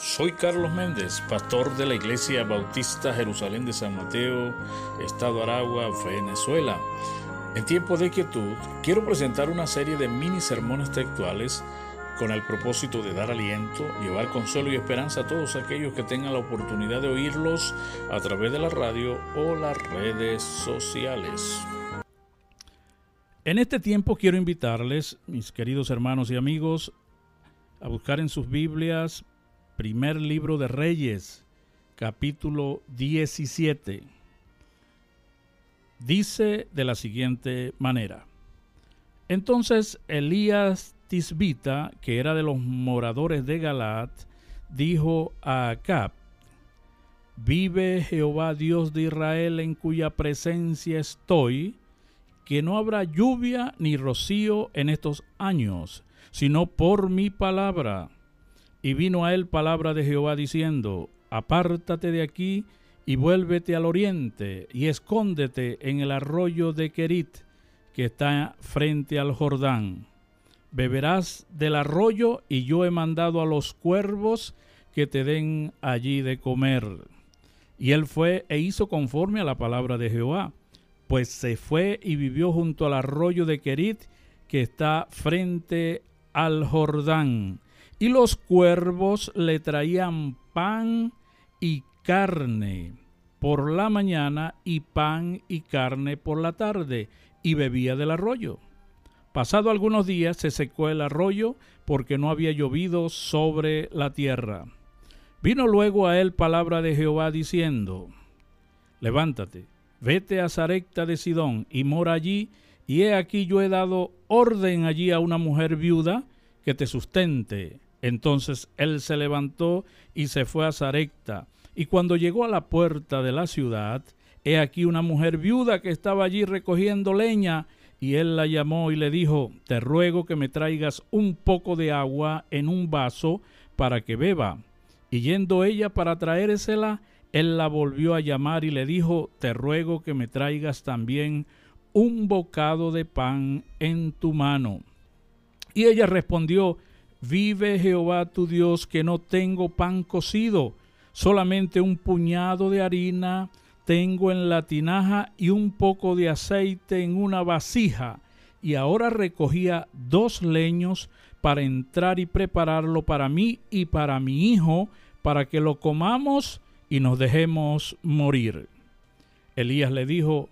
Soy Carlos Méndez, pastor de la Iglesia Bautista Jerusalén de San Mateo, Estado Aragua, Venezuela. En tiempo de quietud, quiero presentar una serie de mini sermones textuales con el propósito de dar aliento, llevar consuelo y esperanza a todos aquellos que tengan la oportunidad de oírlos a través de la radio o las redes sociales. En este tiempo quiero invitarles, mis queridos hermanos y amigos, a buscar en sus Biblias Primer libro de Reyes, capítulo 17. Dice de la siguiente manera. Entonces Elías Tisbita, que era de los moradores de Galat, dijo a Acab, Vive Jehová Dios de Israel en cuya presencia estoy, que no habrá lluvia ni rocío en estos años, sino por mi palabra y vino a él palabra de Jehová diciendo, Apártate de aquí y vuélvete al oriente y escóndete en el arroyo de Kerit, que está frente al Jordán. Beberás del arroyo y yo he mandado a los cuervos que te den allí de comer. Y él fue e hizo conforme a la palabra de Jehová, pues se fue y vivió junto al arroyo de Kerit, que está frente al Jordán y los cuervos le traían pan y carne por la mañana y pan y carne por la tarde, y bebía del arroyo. Pasado algunos días se secó el arroyo porque no había llovido sobre la tierra. Vino luego a él palabra de Jehová diciendo, Levántate, vete a Zarecta de Sidón y mora allí, y he aquí yo he dado orden allí a una mujer viuda que te sustente entonces él se levantó y se fue a Zarecta. Y cuando llegó a la puerta de la ciudad, he aquí una mujer viuda que estaba allí recogiendo leña, y él la llamó y le dijo, Te ruego que me traigas un poco de agua en un vaso para que beba. Y yendo ella para traérsela, él la volvió a llamar y le dijo, Te ruego que me traigas también un bocado de pan en tu mano. Y ella respondió, Vive Jehová tu Dios que no tengo pan cocido, solamente un puñado de harina tengo en la tinaja y un poco de aceite en una vasija. Y ahora recogía dos leños para entrar y prepararlo para mí y para mi hijo, para que lo comamos y nos dejemos morir. Elías le dijo,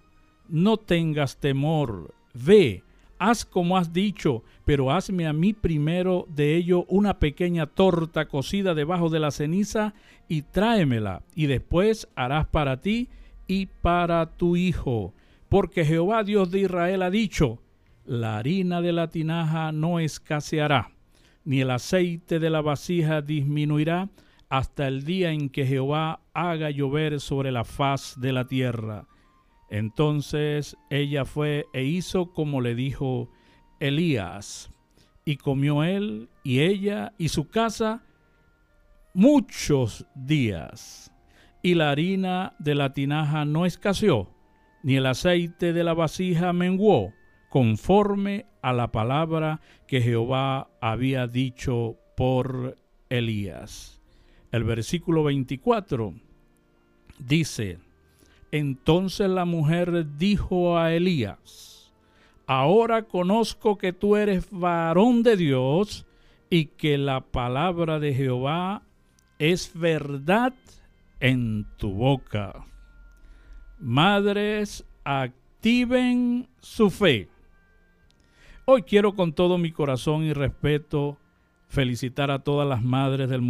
no tengas temor, ve, haz como has dicho, pero hazme a mí primero de ello una pequeña torta cocida debajo de la ceniza y tráemela, y después harás para ti y para tu hijo. Porque Jehová Dios de Israel ha dicho, la harina de la tinaja no escaseará, ni el aceite de la vasija disminuirá, hasta el día en que Jehová haga llover sobre la faz de la tierra. Entonces ella fue e hizo como le dijo Elías, y comió él y ella y su casa muchos días. Y la harina de la tinaja no escaseó, ni el aceite de la vasija menguó, conforme a la palabra que Jehová había dicho por Elías. El versículo 24 dice, entonces la mujer dijo a Elías, ahora conozco que tú eres varón de Dios y que la palabra de Jehová es verdad en tu boca. Madres, activen su fe. Hoy quiero con todo mi corazón y respeto felicitar a todas las madres del,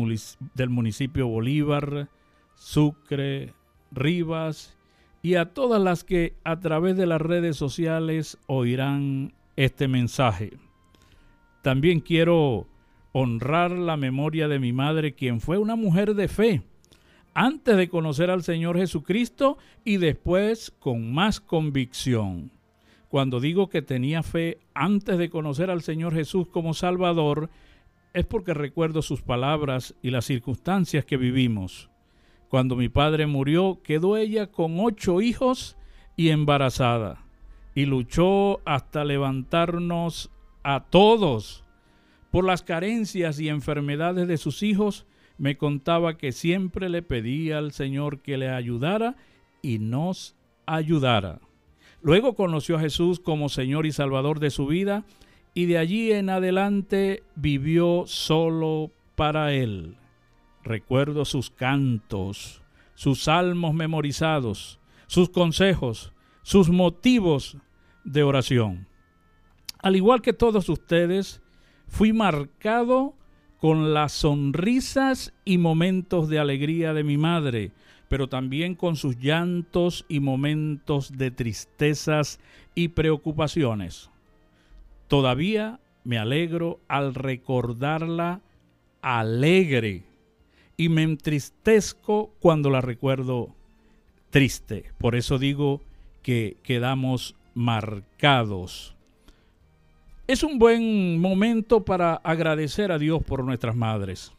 municipio Bolívar, Sucre, Rivas y a todas las que a través de las redes sociales oirán este mensaje. También quiero honrar la memoria de mi madre, quien fue una mujer de fe, antes de conocer al Señor Jesucristo y después con más convicción. Cuando digo que tenía fe antes de conocer al Señor Jesús como Salvador, es porque recuerdo sus palabras y las circunstancias que vivimos. Cuando mi padre murió, quedó ella con ocho hijos y embarazada, y luchó hasta levantarnos a todos. Por las carencias y enfermedades de sus hijos, me contaba que siempre le pedía al Señor que le ayudara y nos ayudara. Luego conoció a Jesús como Señor y Salvador de su vida y de allí en adelante vivió solo para Él. Recuerdo sus cantos, sus salmos memorizados, sus consejos, sus motivos de oración. Al igual que todos ustedes, fui marcado con las sonrisas y momentos de alegría de mi madre, pero también con sus llantos y momentos de tristezas y preocupaciones. Todavía me alegro al recordarla alegre y me entristezco cuando la recuerdo triste. Por eso digo que quedamos marcados. Es un buen momento para agradecer a Dios por nuestras madres.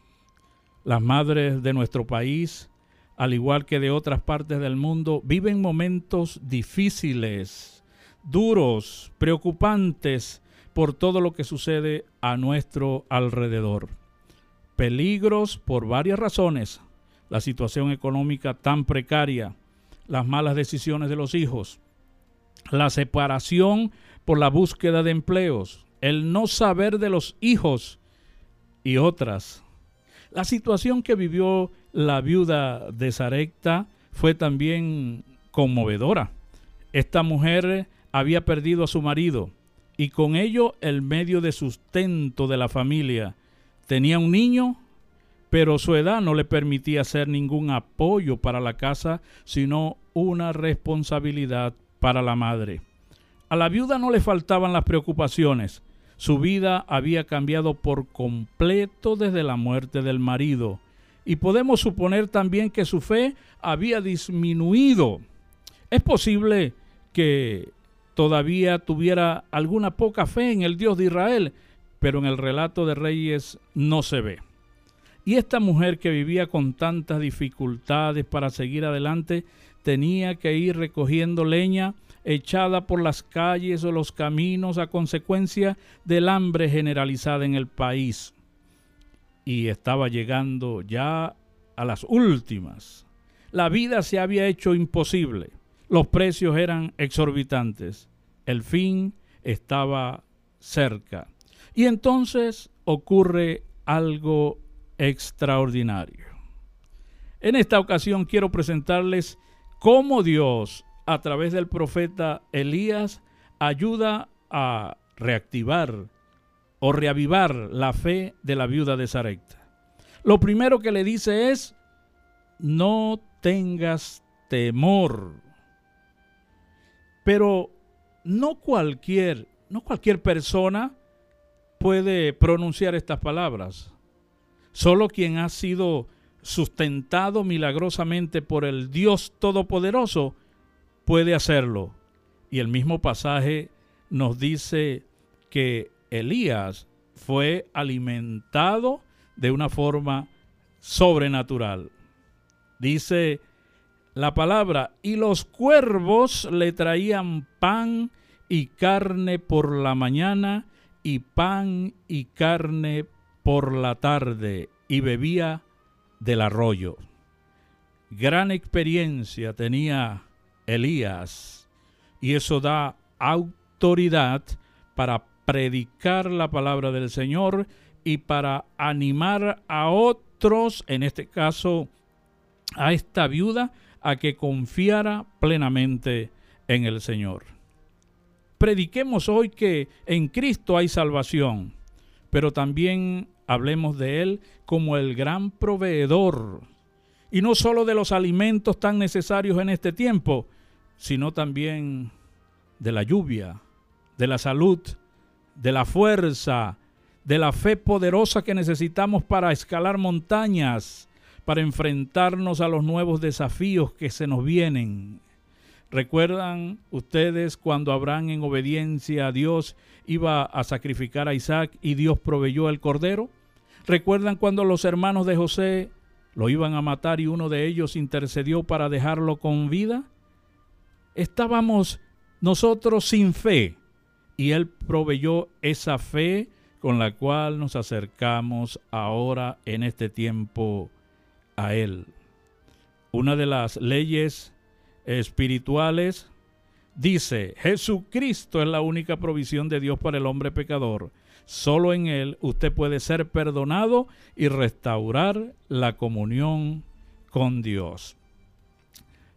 Las madres de nuestro país, al igual que de otras partes del mundo, viven momentos difíciles, duros, preocupantes por todo lo que sucede a nuestro alrededor. Peligros por varias razones. La situación económica tan precaria, las malas decisiones de los hijos, la separación por la búsqueda de empleos, el no saber de los hijos y otras. La situación que vivió la viuda de Sarepta fue también conmovedora. Esta mujer había perdido a su marido y con ello el medio de sustento de la familia. Tenía un niño, pero su edad no le permitía hacer ningún apoyo para la casa, sino una responsabilidad para la madre. A la viuda no le faltaban las preocupaciones. Su vida había cambiado por completo desde la muerte del marido. Y podemos suponer también que su fe había disminuido. Es posible que todavía tuviera alguna poca fe en el Dios de Israel, pero en el relato de Reyes no se ve. Y esta mujer que vivía con tantas dificultades para seguir adelante tenía que ir recogiendo leña echada por las calles o los caminos a consecuencia del hambre generalizada en el país. Y estaba llegando ya a las últimas. La vida se había hecho imposible. Los precios eran exorbitantes. El fin estaba cerca. Y entonces ocurre algo extraordinario. En esta ocasión quiero presentarles cómo Dios, a través del profeta Elías, ayuda a reactivar o reavivar la fe de la viuda de Sarepta. Lo primero que le dice es, no tengas temor. Pero no cualquier, no cualquier persona puede pronunciar estas palabras. Solo quien ha sido sustentado milagrosamente por el Dios Todopoderoso, puede hacerlo. Y el mismo pasaje nos dice que Elías fue alimentado de una forma sobrenatural. Dice la palabra, y los cuervos le traían pan y carne por la mañana y pan y carne por la tarde, y bebía del arroyo. Gran experiencia tenía Elías y eso da autoridad para predicar la palabra del Señor y para animar a otros, en este caso a esta viuda, a que confiara plenamente en el Señor. Prediquemos hoy que en Cristo hay salvación, pero también hablemos de Él como el gran proveedor, y no solo de los alimentos tan necesarios en este tiempo, sino también de la lluvia, de la salud, de la fuerza, de la fe poderosa que necesitamos para escalar montañas, para enfrentarnos a los nuevos desafíos que se nos vienen. ¿Recuerdan ustedes cuando Abraham en obediencia a Dios iba a sacrificar a Isaac y Dios proveyó el cordero? ¿Recuerdan cuando los hermanos de José lo iban a matar y uno de ellos intercedió para dejarlo con vida? Estábamos nosotros sin fe y Él proveyó esa fe con la cual nos acercamos ahora en este tiempo a Él. Una de las leyes espirituales dice, Jesucristo es la única provisión de Dios para el hombre pecador. Solo en Él usted puede ser perdonado y restaurar la comunión con Dios.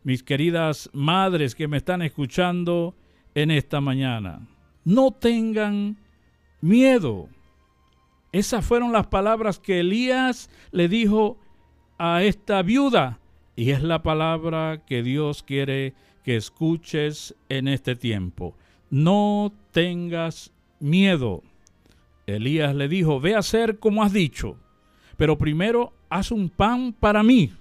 Mis queridas madres que me están escuchando en esta mañana, no tengan miedo. Esas fueron las palabras que Elías le dijo a esta viuda y es la palabra que Dios quiere que escuches en este tiempo. No tengas miedo. Elías le dijo, ve a hacer como has dicho, pero primero haz un pan para mí.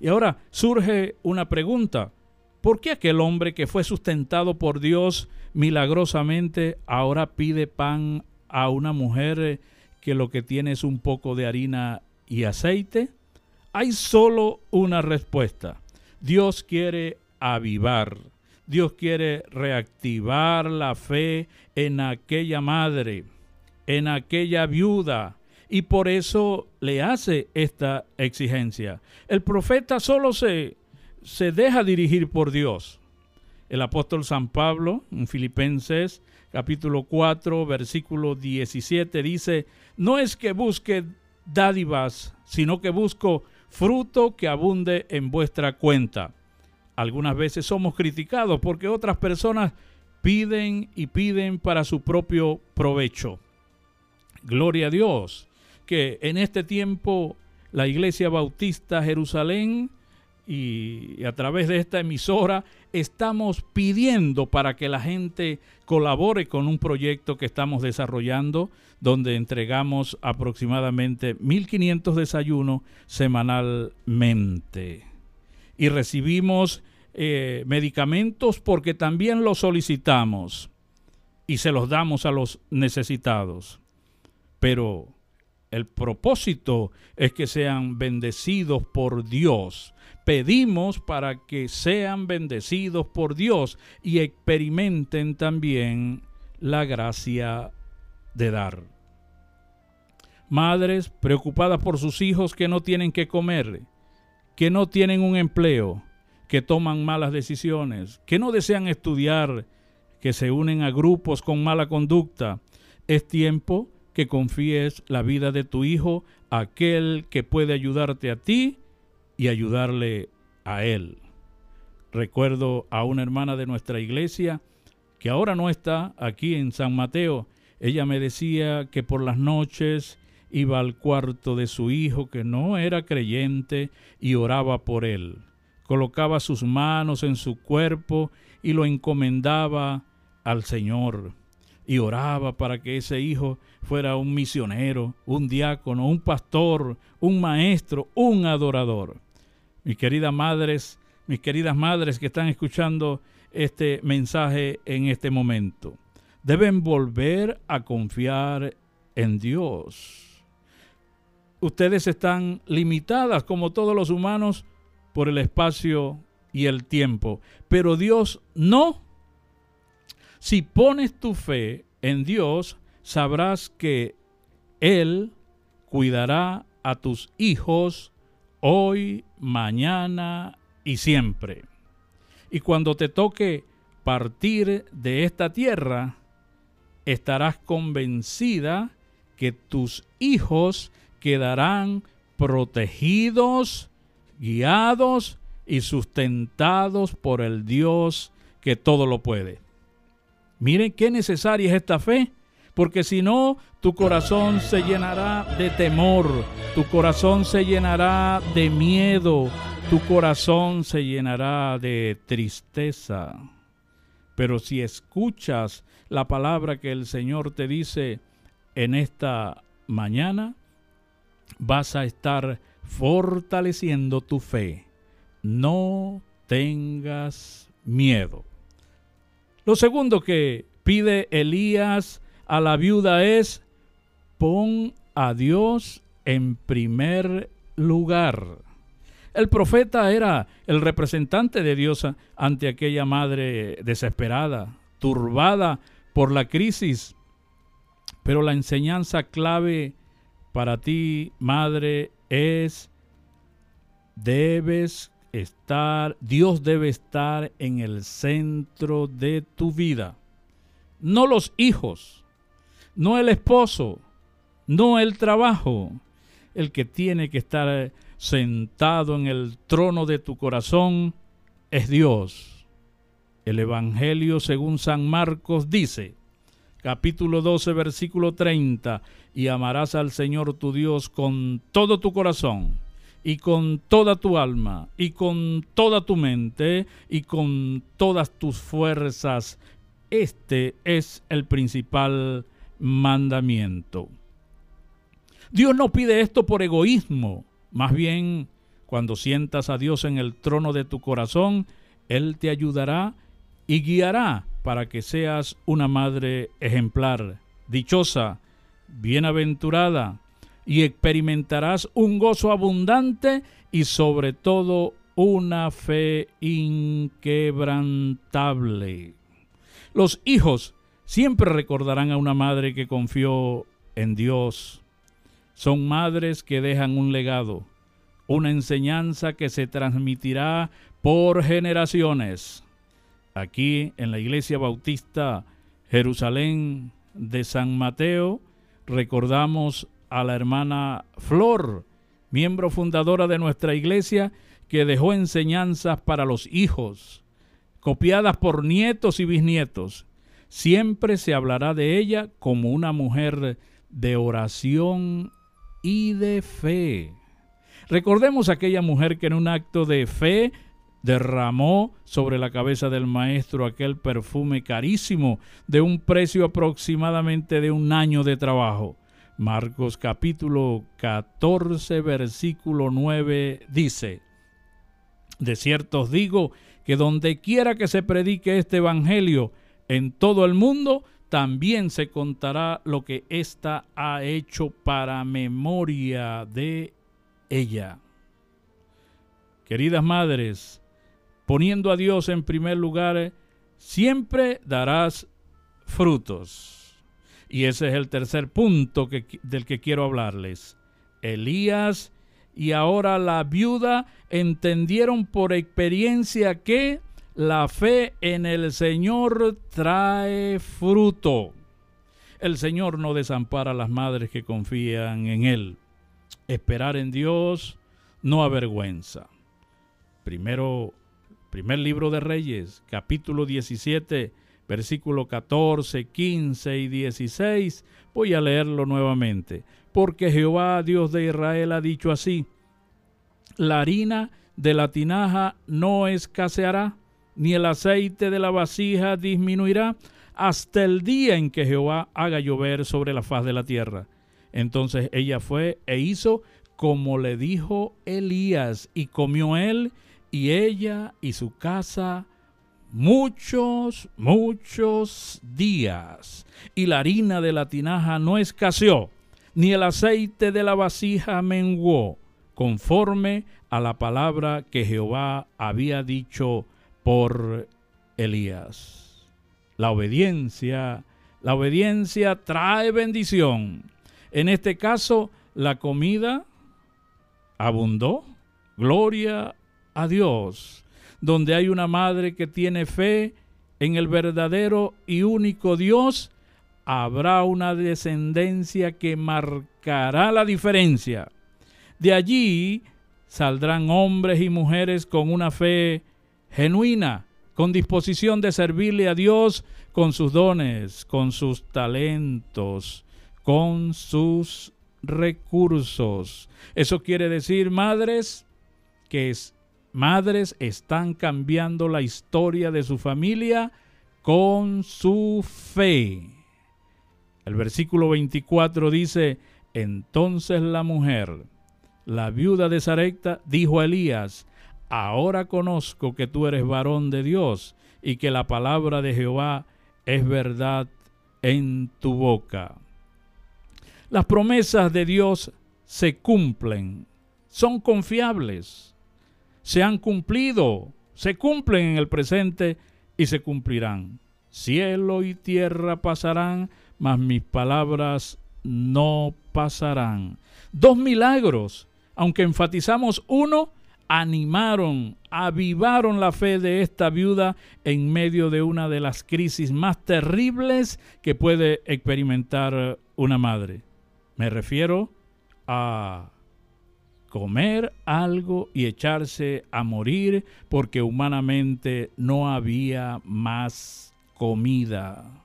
Y ahora surge una pregunta. ¿Por qué aquel hombre que fue sustentado por Dios milagrosamente ahora pide pan a una mujer que lo que tiene es un poco de harina y aceite? Hay solo una respuesta. Dios quiere avivar. Dios quiere reactivar la fe en aquella madre, en aquella viuda, y por eso le hace esta exigencia. El profeta solo se, se deja dirigir por Dios. El apóstol San Pablo, en Filipenses capítulo 4, versículo 17, dice, no es que busque dádivas, sino que busco fruto que abunde en vuestra cuenta. Algunas veces somos criticados porque otras personas piden y piden para su propio provecho. Gloria a Dios que en este tiempo la Iglesia Bautista Jerusalén y a través de esta emisora estamos pidiendo para que la gente colabore con un proyecto que estamos desarrollando donde entregamos aproximadamente 1.500 desayunos semanalmente. Y recibimos eh, medicamentos porque también los solicitamos y se los damos a los necesitados. Pero el propósito es que sean bendecidos por Dios. Pedimos para que sean bendecidos por Dios y experimenten también la gracia de dar. Madres preocupadas por sus hijos que no tienen que comer, que no tienen un empleo, que toman malas decisiones, que no desean estudiar, que se unen a grupos con mala conducta. Es tiempo que confíes la vida de tu hijo a aquel que puede ayudarte a ti y ayudarle a él. Recuerdo a una hermana de nuestra iglesia que ahora no está aquí en San Mateo. Ella me decía que por las noches iba al cuarto de su hijo que no era creyente y oraba por él. Colocaba sus manos en su cuerpo y lo encomendaba al Señor y oraba para que ese hijo fuera un misionero, un diácono, un pastor, un maestro, un adorador. Mis queridas madres, mis queridas madres que están escuchando este mensaje en este momento, deben volver a confiar en Dios. Ustedes están limitadas, como todos los humanos, por el espacio y el tiempo, pero Dios no si pones tu fe en Dios, sabrás que Él cuidará a tus hijos hoy, mañana y siempre. Y cuando te toque partir de esta tierra, estarás convencida que tus hijos quedarán protegidos, guiados y sustentados por el Dios que todo lo puede. Miren qué necesaria es esta fe, porque si no, tu corazón se llenará de temor, tu corazón se llenará de miedo, tu corazón se llenará de tristeza. Pero si escuchas la palabra que el Señor te dice en esta mañana, vas a estar fortaleciendo tu fe. No tengas miedo. Lo segundo que pide Elías a la viuda es, pon a Dios en primer lugar. El profeta era el representante de Dios ante aquella madre desesperada, turbada por la crisis Pero la enseñanza clave para ti, madre, es debes estar, Dios debe estar en el centro de tu vida. No los hijos, no el esposo, no el trabajo. El que tiene que estar sentado en el trono de tu corazón es Dios. El Evangelio según San Marcos dice, capítulo 12, versículo 30, y amarás al Señor tu Dios con todo tu corazón y con toda tu alma y con toda tu mente y con todas tus fuerzas. Este es el principal mandamiento. Dios no pide esto por egoísmo, más bien cuando sientas a Dios en el trono de tu corazón, Él te ayudará y guiará para que seas una madre ejemplar, dichosa, bienaventurada, y experimentarás un gozo abundante y sobre todo una fe inquebrantable. Los hijos siempre recordarán a una madre que confió en Dios. Son madres que dejan un legado, una enseñanza que se transmitirá por generaciones. Aquí en la Iglesia Bautista Jerusalén de San Mateo recordamos a la hermana Flor, miembro fundadora de nuestra iglesia, que dejó enseñanzas para los hijos, copiadas por nietos y bisnietos. Siempre se hablará de ella como una mujer de oración y de fe. Recordemos aquella mujer que en un acto de fe derramó sobre la cabeza del maestro aquel perfume carísimo de un precio aproximadamente de un año de trabajo. Marcos capítulo 14 versículo 9 dice, De cierto os digo que donde quiera que se predique este Evangelio en todo el mundo, también se contará lo que ésta ha hecho para memoria de ella. Queridas madres, poniendo a Dios en primer lugar, siempre darás frutos. Y ese es el tercer punto del que quiero hablarles. Elías y ahora la viuda entendieron por experiencia que la fe en el Señor trae fruto. El Señor no desampara a las madres que confían en Él. Esperar en Dios no avergüenza. Primero, primer libro de Reyes, capítulo 17, versículo 14, 15 y 16. Voy a leerlo nuevamente. Porque Jehová, Dios de Israel, ha dicho así, la harina de la tinaja no escaseará, ni el aceite de la vasija disminuirá, hasta el día en que Jehová haga llover sobre la faz de la tierra. Entonces ella fue e hizo como le dijo Elías, y comió él y ella y su casa muchos, muchos días, y la harina de la tinaja no escaseó, ni el aceite de la vasija menguó, conforme a la palabra que Jehová había dicho por Elías. La obediencia, la obediencia trae bendición. En este caso, la comida abundó. Gloria a Dios donde hay una madre que tiene fe en el verdadero y único Dios, habrá una descendencia que marcará la diferencia. De allí saldrán hombres y mujeres con una fe genuina, con disposición de servirle a Dios con sus dones, con sus talentos, con sus recursos. Eso quiere decir, madres, que es madres están cambiando la historia de su familia con su fe. El versículo 24 dice, entonces la mujer, la viuda de Sarepta, dijo a Elías, ahora conozco que tú eres varón de Dios y que la palabra de Jehová es verdad en tu boca. Las promesas de Dios se cumplen, son confiables se han cumplido, se cumplen en el presente y se cumplirán. Cielo y tierra pasarán, mas mis palabras no pasarán. Dos milagros, aunque enfatizamos uno, animaron, avivaron la fe de esta viuda en medio de una de las crisis más terribles que puede experimentar una madre. Me refiero a comer algo y echarse a morir porque humanamente no había más comida.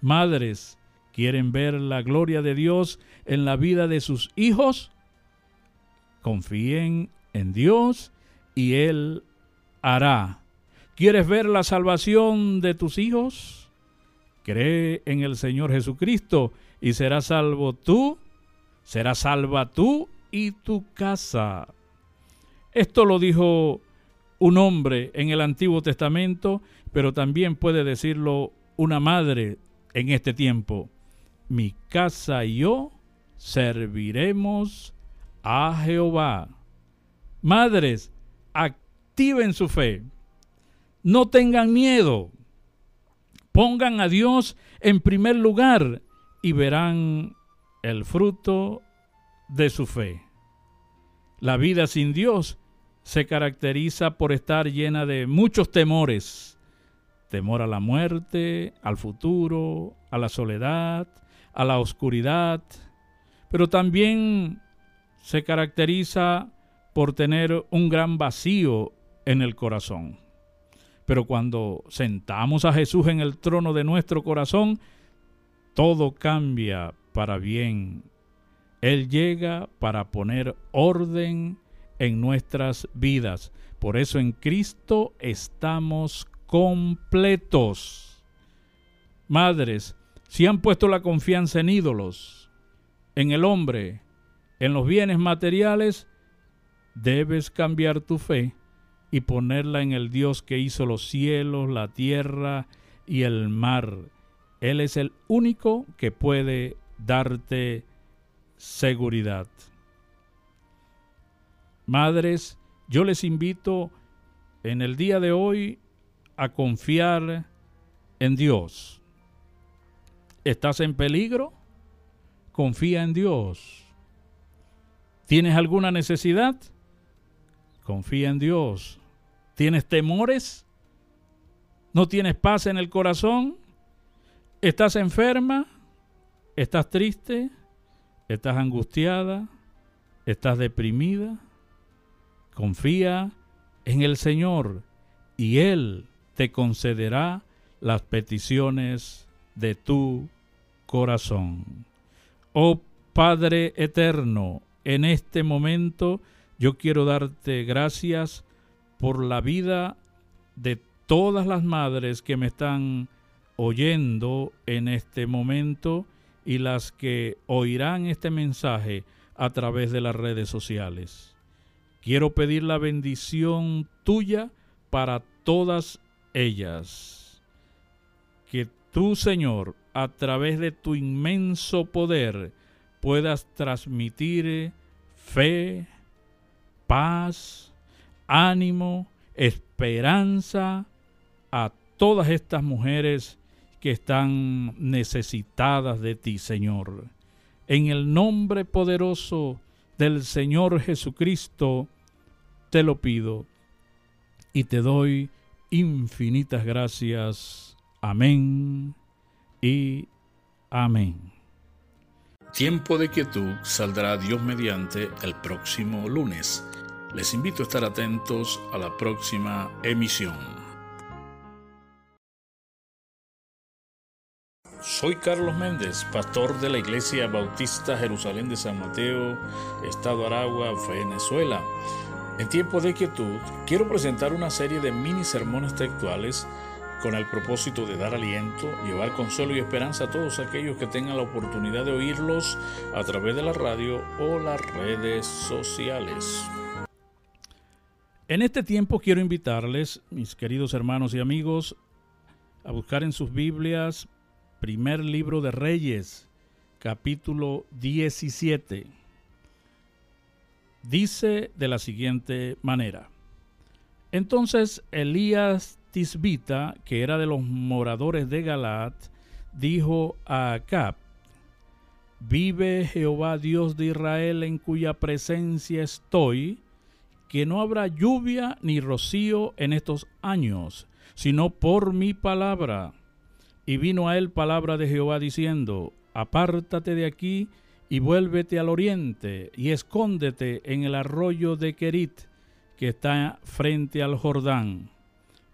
Madres, ¿quieren ver la gloria de Dios en la vida de sus hijos? Confíen en Dios y Él hará. ¿Quieres ver la salvación de tus hijos? Cree en el Señor Jesucristo y serás salvo tú, serás salva tú y tu casa. Esto lo dijo un hombre en el Antiguo Testamento, pero también puede decirlo una madre en este tiempo. Mi casa y yo serviremos a Jehová. Madres, activen su fe. No tengan miedo. Pongan a Dios en primer lugar y verán el fruto de su fe. La vida sin Dios se caracteriza por estar llena de muchos temores. Temor a la muerte, al futuro, a la soledad, a la oscuridad, pero también se caracteriza por tener un gran vacío en el corazón. Pero cuando sentamos a Jesús en el trono de nuestro corazón, todo cambia para bien. Él llega para poner orden en nuestras vidas. Por eso en Cristo estamos completos. Madres, si han puesto la confianza en ídolos, en el hombre, en los bienes materiales, debes cambiar tu fe y ponerla en el Dios que hizo los cielos, la tierra y el mar. Él es el único que puede darte seguridad. Madres, yo les invito en el día de hoy a confiar en Dios. ¿Estás en peligro? Confía en Dios. ¿Tienes alguna necesidad? Confía en Dios. ¿Tienes temores? ¿No tienes paz en el corazón? ¿Estás enferma? ¿Estás triste? ¿Estás angustiada? ¿Estás deprimida? Confía en el Señor y Él te concederá las peticiones de tu corazón. Oh Padre eterno, en este momento yo quiero darte gracias por la vida de todas las madres que me están oyendo en este momento y las que oirán este mensaje a través de las redes sociales. Quiero pedir la bendición tuya para todas ellas. Que tú, Señor, a través de tu inmenso poder, puedas transmitir fe, paz, ánimo, esperanza a todas estas mujeres que están necesitadas de ti, Señor. En el nombre poderoso del Señor Jesucristo, te lo pido y te doy infinitas gracias. Amén y amén. Tiempo de quietud saldrá Dios mediante el próximo lunes. Les invito a estar atentos a la próxima emisión. Soy Carlos Méndez, pastor de la Iglesia Bautista Jerusalén de San Mateo, Estado Aragua, Venezuela. En tiempo de quietud, quiero presentar una serie de mini sermones textuales con el propósito de dar aliento, llevar consuelo y esperanza a todos aquellos que tengan la oportunidad de oírlos a través de la radio o las redes sociales. En este tiempo quiero invitarles, mis queridos hermanos y amigos, a buscar en sus Biblias primer libro de Reyes, capítulo 17. Dice de la siguiente manera. Entonces Elías Tisbita, que era de los moradores de Galat, dijo a Acab, Vive Jehová Dios de Israel en cuya presencia estoy, que no habrá lluvia ni rocío en estos años, sino por mi palabra. Y vino a él palabra de Jehová diciendo, Apártate de aquí y vuélvete al oriente y escóndete en el arroyo de Kerit, que está frente al Jordán.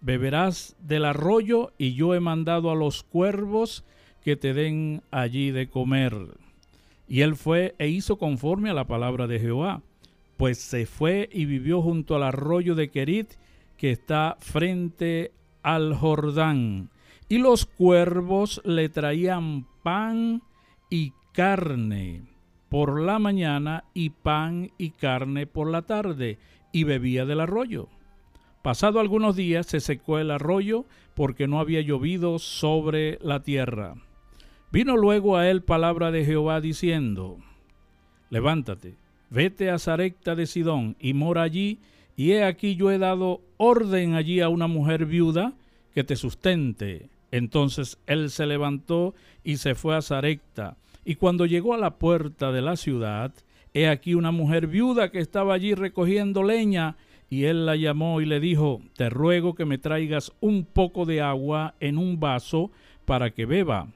Beberás del arroyo y yo he mandado a los cuervos que te den allí de comer. Y él fue e hizo conforme a la palabra de Jehová, pues se fue y vivió junto al arroyo de Kerit, que está frente al Jordán. Y los cuervos le traían pan y carne por la mañana y pan y carne por la tarde, y bebía del arroyo. Pasado algunos días se secó el arroyo porque no había llovido sobre la tierra. Vino luego a él palabra de Jehová diciendo, Levántate, vete a Zarecta de Sidón y mora allí, y he aquí yo he dado orden allí a una mujer viuda que te sustente. Entonces él se levantó y se fue a Zarecta, y cuando llegó a la puerta de la ciudad, he aquí una mujer viuda que estaba allí recogiendo leña, y él la llamó y le dijo, Te ruego que me traigas un poco de agua en un vaso para que beba.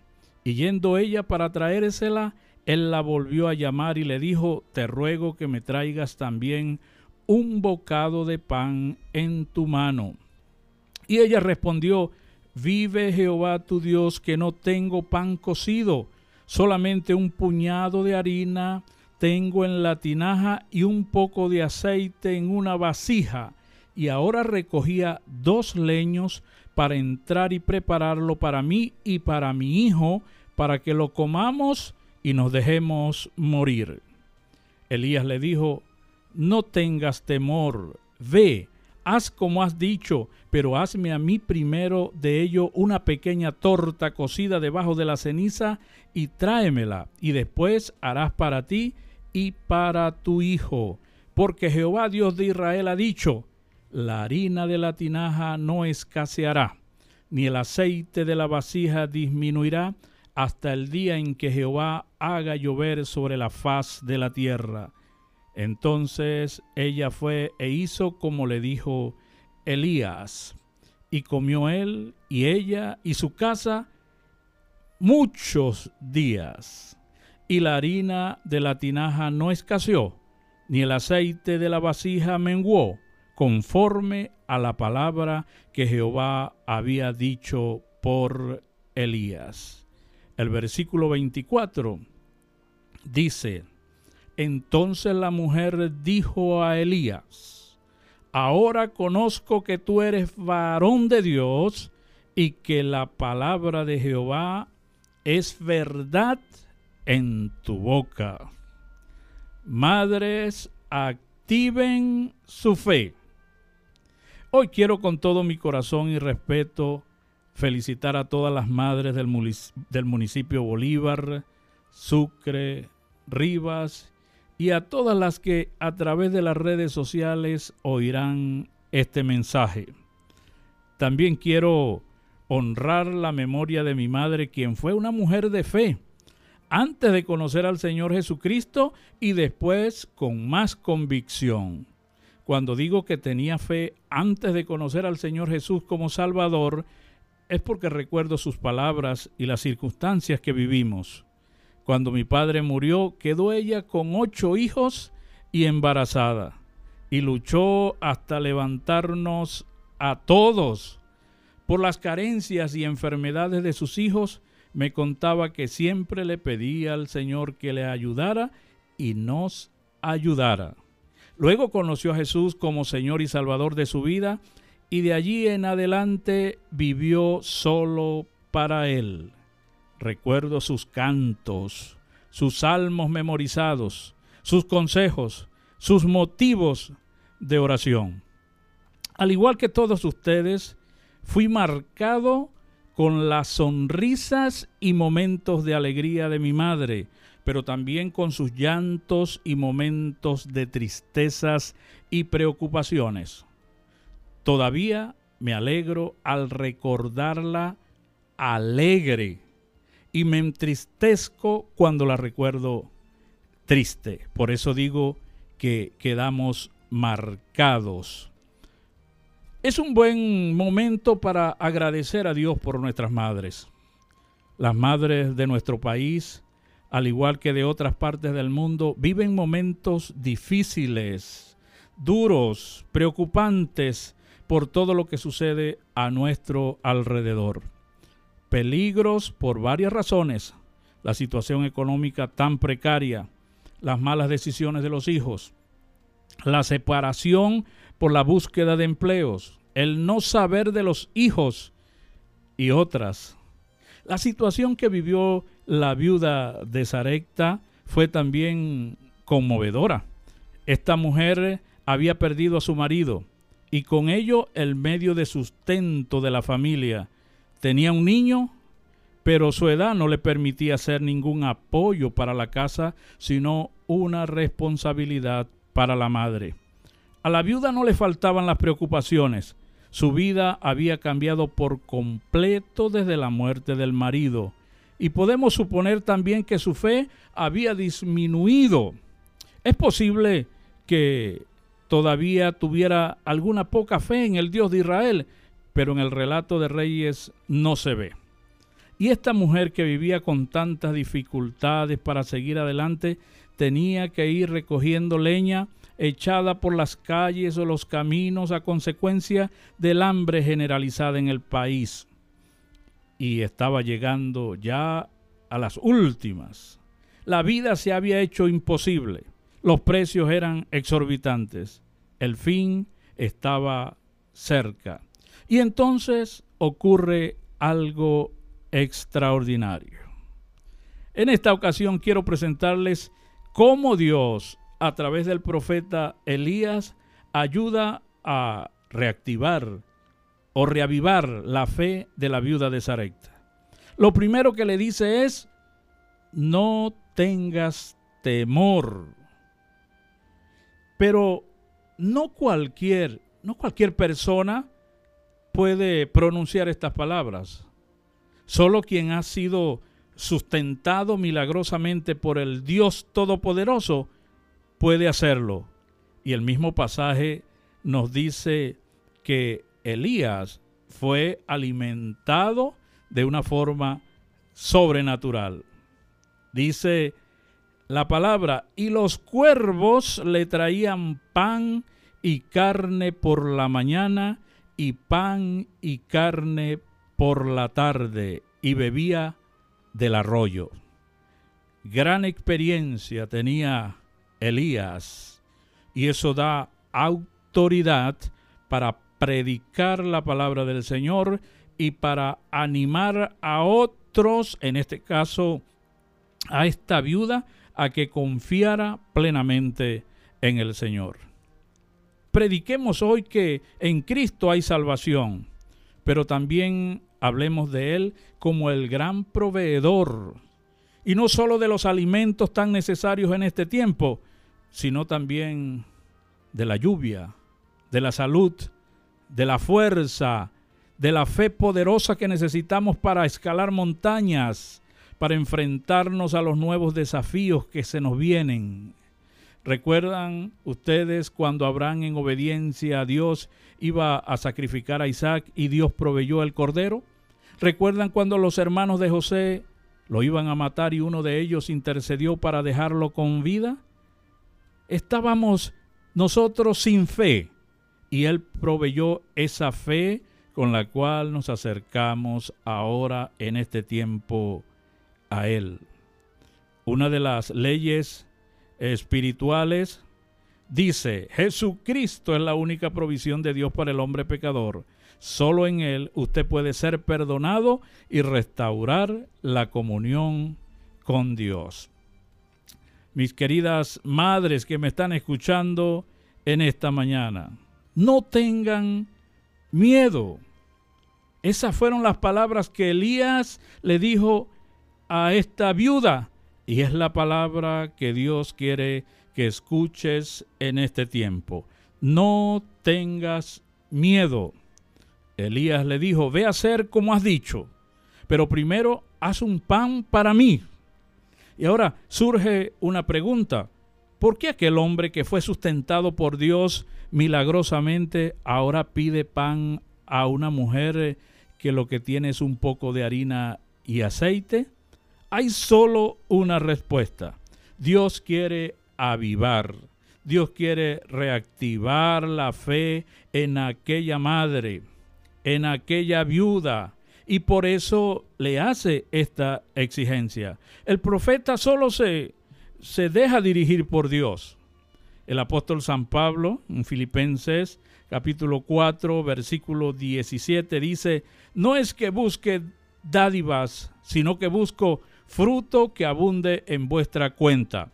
Y yendo ella para traérsela, él la volvió a llamar y le dijo, Te ruego que me traigas también un bocado de pan en tu mano. Y ella respondió, Vive Jehová tu Dios, que no tengo pan cocido, solamente un puñado de harina tengo en la tinaja y un poco de aceite en una vasija. Y ahora recogía dos leños para entrar y prepararlo para mí y para mi hijo, para que lo comamos y nos dejemos morir. Elías le dijo, no tengas temor, ve, haz como has dicho, pero hazme a mí primero de ello una pequeña torta cocida debajo de la ceniza y tráemela, y después harás para ti y para tu hijo, porque Jehová Dios de Israel ha dicho, la harina de la tinaja no escaseará, ni el aceite de la vasija disminuirá, hasta el día en que Jehová haga llover sobre la faz de la tierra. Entonces ella fue e hizo como le dijo Elías, y comió él y ella y su casa muchos días. Y la harina de la tinaja no escaseó, ni el aceite de la vasija menguó, conforme a la palabra que Jehová había dicho por Elías el versículo 24 dice, entonces la mujer dijo a Elías, ahora conozco que tú eres varón de Dios y que la palabra de Jehová es verdad en tu boca. Madres, activen su fe. Hoy quiero con todo mi corazón y respeto felicitar a todas las madres del, municipio Bolívar, Sucre, Rivas y a todas las que a través de las redes sociales oirán este mensaje. También quiero honrar la memoria de mi madre, quien fue una mujer de fe, antes de conocer al Señor Jesucristo y después con más convicción. Cuando digo que tenía fe antes de conocer al Señor Jesús como Salvador, es porque recuerdo sus palabras y las circunstancias que vivimos. Cuando mi padre murió, quedó ella con ocho hijos y embarazada, y luchó hasta levantarnos a todos. Por las carencias y enfermedades de sus hijos, me contaba que siempre le pedía al Señor que le ayudara y nos ayudara. Luego conoció a Jesús como Señor y Salvador de su vida y de allí en adelante vivió solo para él. Recuerdo sus cantos, sus salmos memorizados, sus consejos, sus motivos de oración. Al igual que todos ustedes, fui marcado con las sonrisas y momentos de alegría de mi madre, pero también con sus llantos y momentos de tristezas y preocupaciones. Todavía me alegro al recordarla alegre, y me entristezco cuando la recuerdo triste. Por eso digo que quedamos marcados. Es un buen momento para agradecer a Dios por nuestras madres. Las madres de nuestro país, al igual que de otras partes del mundo, viven momentos difíciles, duros, preocupantes por todo lo que sucede a nuestro alrededor. Peligros por varias razones. La situación económica tan precaria, las malas decisiones de los hijos, la separación por la búsqueda de empleos, el no saber de los hijos y otras. La situación que vivió la viuda de Zarecta fue también conmovedora. Esta mujer había perdido a su marido y con ello el medio de sustento de la familia. Tenía un niño, pero su edad no le permitía hacer ningún apoyo para la casa, sino una responsabilidad para la madre. A la viuda no le faltaban las preocupaciones. Su vida había cambiado por completo desde la muerte del marido. Y podemos suponer también que su fe había disminuido. Es posible que todavía tuviera alguna poca fe en el Dios de Israel, pero en el relato de Reyes no se ve. Y esta mujer que vivía con tantas dificultades para seguir adelante tenía que ir recogiendo leña echada por las calles o los caminos a consecuencia del hambre generalizada en el país. Y estaba llegando ya a las últimas. La vida se había hecho imposible. Los precios eran exorbitantes. El fin estaba cerca. Y entonces ocurre algo extraordinario. En esta ocasión quiero presentarles cómo Dios, a través del profeta Elías, ayuda a reactivar o reavivar la fe de la viuda de Sarepta. Lo primero que le dice es, no tengas temor. Pero no cualquier, no cualquier persona puede pronunciar estas palabras. Solo quien ha sido sustentado milagrosamente por el Dios Todopoderoso puede hacerlo. Y el mismo pasaje nos dice que Elías fue alimentado de una forma sobrenatural. Dice la palabra, y los cuervos le traían pan y carne por la mañana y pan y carne por la tarde y bebía del arroyo. Gran experiencia tenía Elías y eso da autoridad para predicar la palabra del Señor y para animar a otros, en este caso a esta viuda, a que confiara plenamente en el Señor. Prediquemos hoy que en Cristo hay salvación, pero también hablemos de Él como el gran proveedor, y no solo de los alimentos tan necesarios en este tiempo, sino también de la lluvia, de la salud, de la fuerza, de la fe poderosa que necesitamos para escalar montañas, para enfrentarnos a los nuevos desafíos que se nos vienen. ¿Recuerdan ustedes cuando Abraham en obediencia a Dios iba a sacrificar a Isaac y Dios proveyó el cordero? ¿Recuerdan cuando los hermanos de José lo iban a matar y uno de ellos intercedió para dejarlo con vida? Estábamos nosotros sin fe y Él proveyó esa fe con la cual nos acercamos ahora en este tiempo a Él. Una de las leyes espirituales dice, Jesucristo es la única provisión de Dios para el hombre pecador. Solo en Él usted puede ser perdonado y restaurar la comunión con Dios. Mis queridas madres que me están escuchando en esta mañana, no tengan miedo. Esas fueron las palabras que Elías le dijo a esta viuda. Y es la palabra que Dios quiere que escuches en este tiempo. No tengas miedo. Elías le dijo, ve a hacer como has dicho, pero primero haz un pan para mí. Y ahora surge una pregunta. ¿Por qué aquel hombre que fue sustentado por Dios milagrosamente ahora pide pan a una mujer que lo que tiene es un poco de harina y aceite? Hay solo una respuesta. Dios quiere avivar, Dios quiere reactivar la fe en aquella madre, en aquella viuda, y por eso le hace esta exigencia. El profeta solo se, se deja dirigir por Dios. El apóstol San Pablo, en Filipenses capítulo 4, versículo 17, dice, no es que busque dádivas, sino que busco fruto que abunde en vuestra cuenta.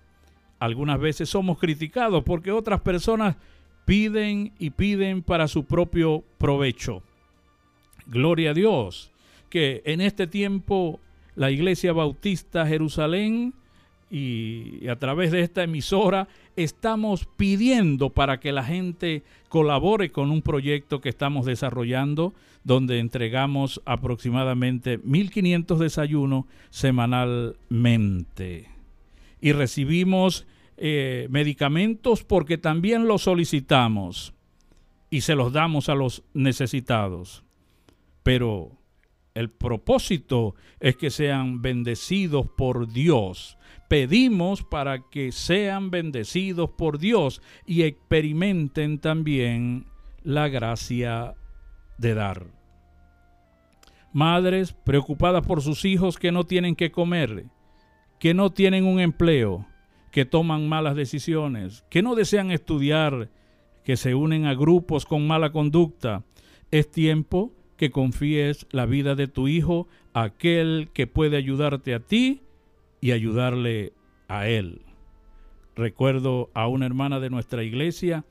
Algunas veces somos criticados porque otras personas piden y piden para su propio provecho. Gloria a Dios que en este tiempo la Iglesia Bautista Jerusalén y a través de esta emisora estamos pidiendo para que la gente colabore con un proyecto que estamos desarrollando donde entregamos aproximadamente 1.500 desayunos semanalmente. Y recibimos eh, medicamentos porque también los solicitamos y se los damos a los necesitados. Pero el propósito es que sean bendecidos por Dios. Pedimos para que sean bendecidos por Dios y experimenten también la gracia de dar. Madres preocupadas por sus hijos que no tienen que comer, que no tienen un empleo, que toman malas decisiones, que no desean estudiar, que se unen a grupos con mala conducta. Es tiempo que confíes la vida de tu hijo a aquel que puede ayudarte a ti y ayudarle a él. Recuerdo a una hermana de nuestra iglesia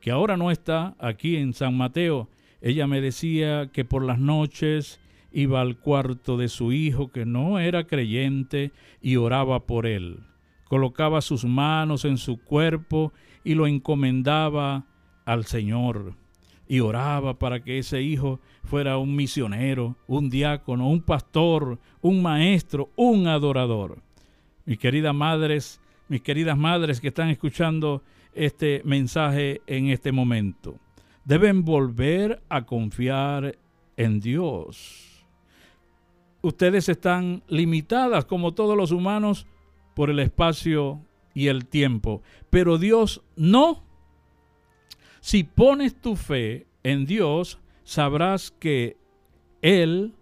que ahora no está aquí en San Mateo. Ella me decía que por las noches iba al cuarto de su hijo que no era creyente y oraba por él. Colocaba sus manos en su cuerpo y lo encomendaba al Señor y oraba para que ese hijo fuera un misionero, un diácono, un pastor, un maestro, un adorador. Mis queridas madres, mis queridas madres que están escuchando este mensaje en este momento, deben volver a confiar en Dios. Ustedes están limitadas, como todos los humanos, por el espacio y el tiempo, pero Dios no si pones tu fe en Dios, sabrás que Él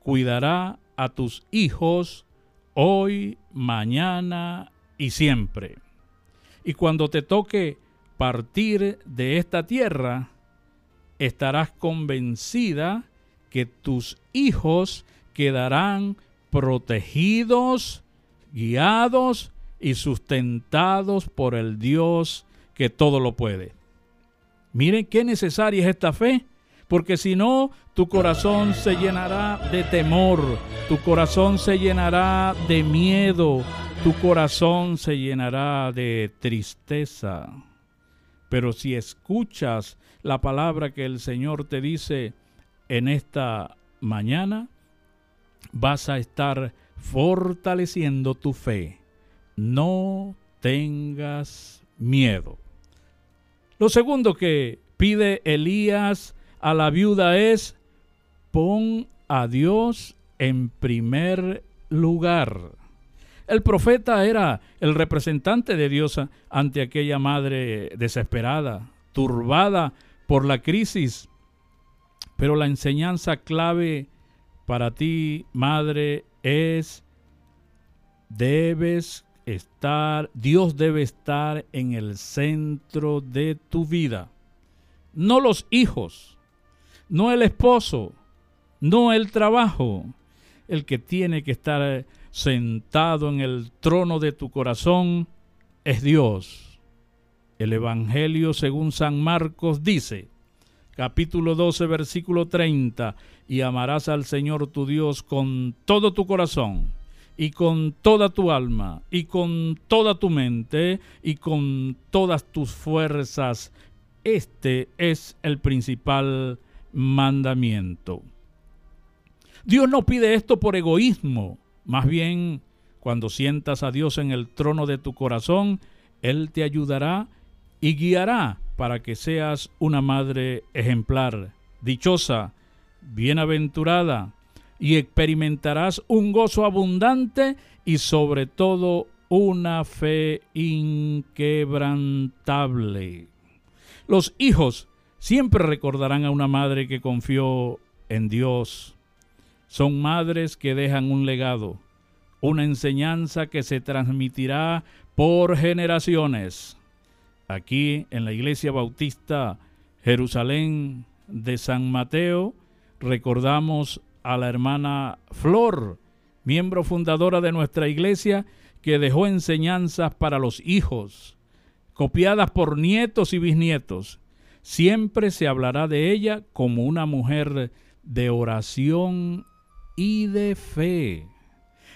cuidará a tus hijos hoy, mañana y siempre. Y cuando te toque partir de esta tierra, estarás convencida que tus hijos quedarán protegidos, guiados y sustentados por el Dios que todo lo puede. Miren qué necesaria es esta fe, porque si no, tu corazón se llenará de temor, tu corazón se llenará de miedo, tu corazón se llenará de tristeza. Pero si escuchas la palabra que el Señor te dice en esta mañana, vas a estar fortaleciendo tu fe. No tengas miedo. Lo segundo que pide Elías a la viuda es, pon a Dios en primer lugar. El profeta era el representante de Dios ante aquella madre desesperada, turbada por la crisis. Pero la enseñanza clave para ti, madre, es debes estar, Dios debe estar en el centro de tu vida. No los hijos, no el esposo, no el trabajo. El que tiene que estar sentado en el trono de tu corazón es Dios. El Evangelio según San Marcos dice, capítulo 12, versículo 30, y amarás al Señor tu Dios con todo tu corazón y con toda tu alma y con toda tu mente y con todas tus fuerzas. Este es el principal mandamiento. Dios no pide esto por egoísmo, más bien cuando sientas a Dios en el trono de tu corazón, Él te ayudará y guiará para que seas una madre ejemplar, dichosa, bienaventurada, y experimentarás un gozo abundante y sobre todo una fe inquebrantable. Los hijos siempre recordarán a una madre que confió en Dios. Son madres que dejan un legado, una enseñanza que se transmitirá por generaciones. Aquí en la Iglesia Bautista Jerusalén de San Mateo recordamos a la hermana Flor, miembro fundadora de nuestra iglesia, que dejó enseñanzas para los hijos, copiadas por nietos y bisnietos. Siempre se hablará de ella como una mujer de oración y de fe.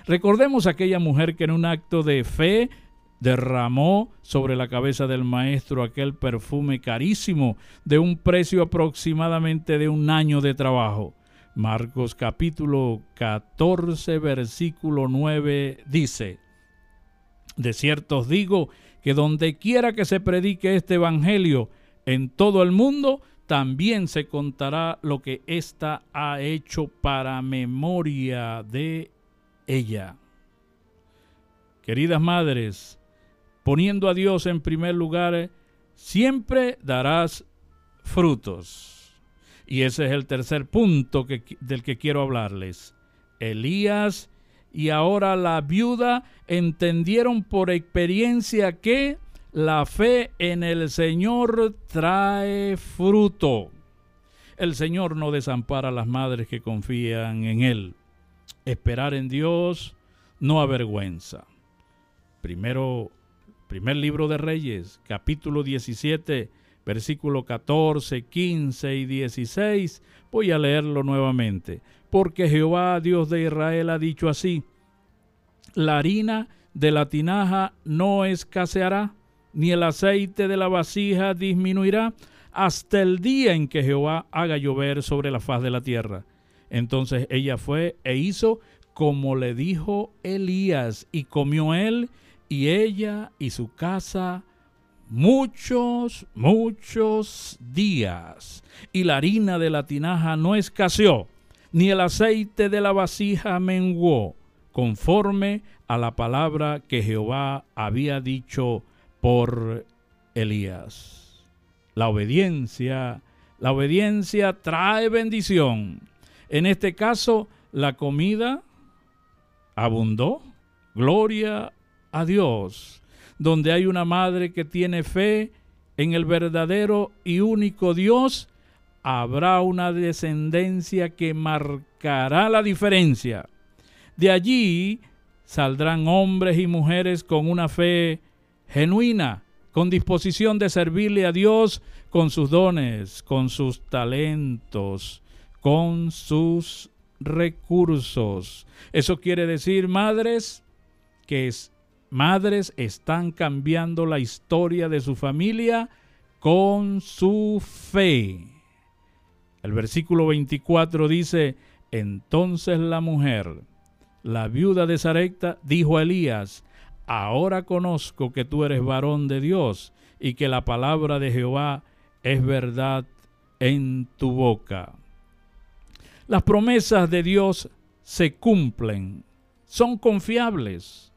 Recordemos aquella mujer que en un acto de fe derramó sobre la cabeza del maestro aquel perfume carísimo de un precio aproximadamente de un año de trabajo. Marcos capítulo 14 versículo 9 dice, De cierto os digo que donde quiera que se predique este Evangelio en todo el mundo, también se contará lo que ésta ha hecho para memoria de ella. Queridas madres, poniendo a Dios en primer lugar, siempre darás frutos. Y ese es el tercer punto del que quiero hablarles. Elías y ahora la viuda entendieron por experiencia que la fe en el Señor trae fruto. El Señor no desampara a las madres que confían en Él. Esperar en Dios no avergüenza. Primero Primer libro de Reyes, capítulo 17, versículo 14, 15 y 16. Voy a leerlo nuevamente. Porque Jehová, Dios de Israel, ha dicho así, la harina de la tinaja no escaseará, ni el aceite de la vasija disminuirá, hasta el día en que Jehová haga llover sobre la faz de la tierra. Entonces ella fue e hizo como le dijo Elías, y comió él y ella y su casa muchos, muchos días. Y la harina de la tinaja no escaseó, ni el aceite de la vasija menguó, conforme a la palabra que Jehová había dicho por Elías. La obediencia, la obediencia trae bendición. En este caso, la comida abundó. Gloria a Dios, donde hay una madre que tiene fe en el verdadero y único Dios, habrá una descendencia que marcará la diferencia. De allí saldrán hombres y mujeres con una fe genuina, con disposición de servirle a Dios con sus dones, con sus talentos, con sus recursos. Eso quiere decir, madres, que es madres están cambiando la historia de su familia con su fe. El versículo 24 dice, entonces la mujer, la viuda de Sarepta, dijo a Elías, ahora conozco que tú eres varón de Dios y que la palabra de Jehová es verdad en tu boca. Las promesas de Dios se cumplen, son confiables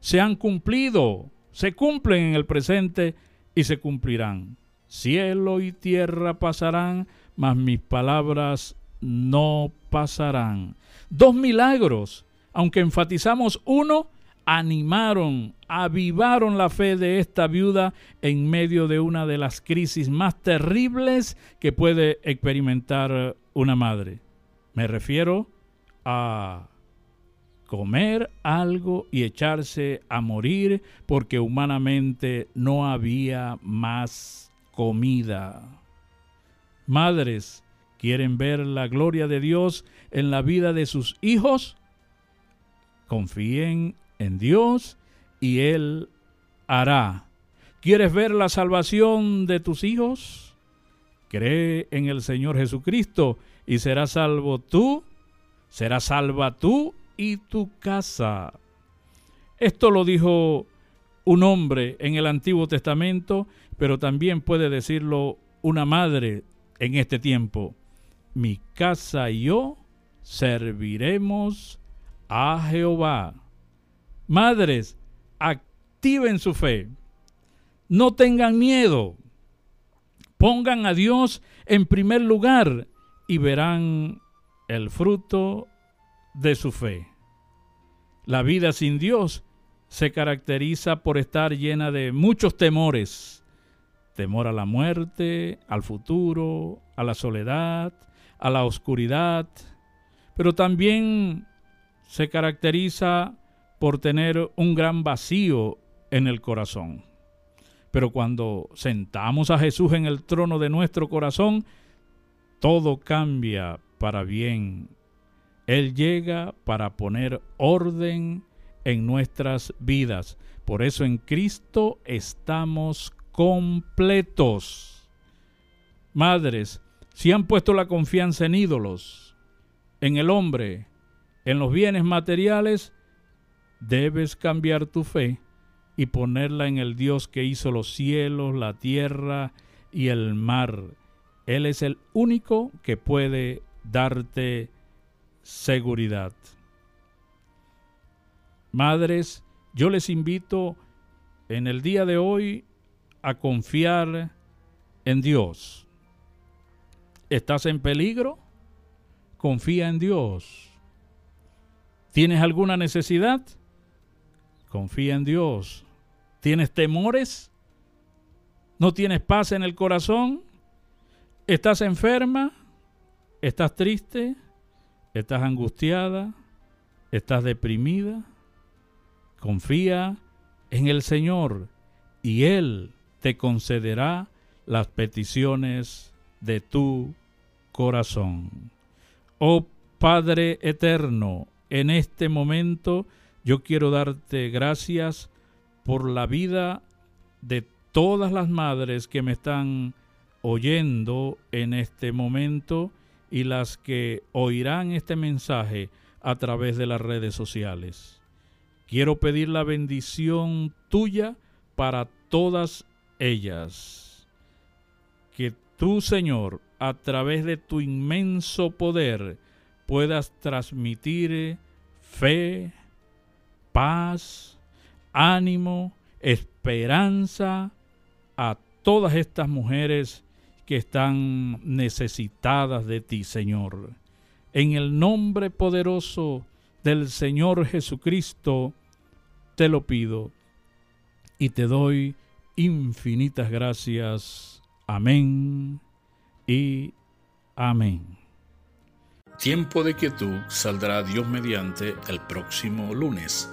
se han cumplido, se cumplen en el presente y se cumplirán. Cielo y tierra pasarán, mas mis palabras no pasarán. Dos milagros, aunque enfatizamos uno, animaron, avivaron la fe de esta viuda en medio de una de las crisis más terribles que puede experimentar una madre. Me refiero a comer algo y echarse a morir porque humanamente no había más comida. Madres, ¿quieren ver la gloria de Dios en la vida de sus hijos? Confíen en Dios y Él hará. ¿Quieres ver la salvación de tus hijos? Cree en el Señor Jesucristo y serás salvo tú, serás salva tú y tu casa. Esto lo dijo un hombre en el Antiguo Testamento, pero también puede decirlo una madre en este tiempo. Mi casa y yo serviremos a Jehová. Madres, activen su fe. No tengan miedo. Pongan a Dios en primer lugar y verán el fruto de su fe. La vida sin Dios se caracteriza por estar llena de muchos temores. Temor a la muerte, al futuro, a la soledad, a la oscuridad, pero también se caracteriza por tener un gran vacío en el corazón. Pero cuando sentamos a Jesús en el trono de nuestro corazón, todo cambia para bien. Él llega para poner orden en nuestras vidas. Por eso en Cristo estamos completos. Madres, si han puesto la confianza en ídolos, en el hombre, en los bienes materiales, debes cambiar tu fe y ponerla en el Dios que hizo los cielos, la tierra y el mar. Él es el único que puede darte seguridad. Madres, yo les invito en el día de hoy a confiar en Dios. ¿Estás en peligro? Confía en Dios. ¿Tienes alguna necesidad? Confía en Dios. ¿Tienes temores? ¿No tienes paz en el corazón? ¿Estás enferma? ¿Estás triste? ¿Estás angustiada? ¿Estás deprimida? Confía en el Señor y Él te concederá las peticiones de tu corazón. Oh Padre eterno, en este momento yo quiero darte gracias por la vida de todas las madres que me están oyendo en este momento y las que oirán este mensaje a través de las redes sociales. Quiero pedir la bendición tuya para todas ellas. Que tú, Señor, a través de tu inmenso poder, puedas transmitir fe, paz, ánimo, esperanza a todas estas mujeres que están necesitadas de ti, Señor. En el nombre poderoso del Señor Jesucristo, te lo pido y te doy infinitas gracias. Amén y amén. Tiempo de quietud saldrá Dios mediante el próximo lunes.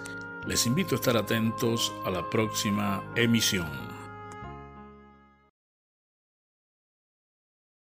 Les invito a estar atentos a la próxima emisión.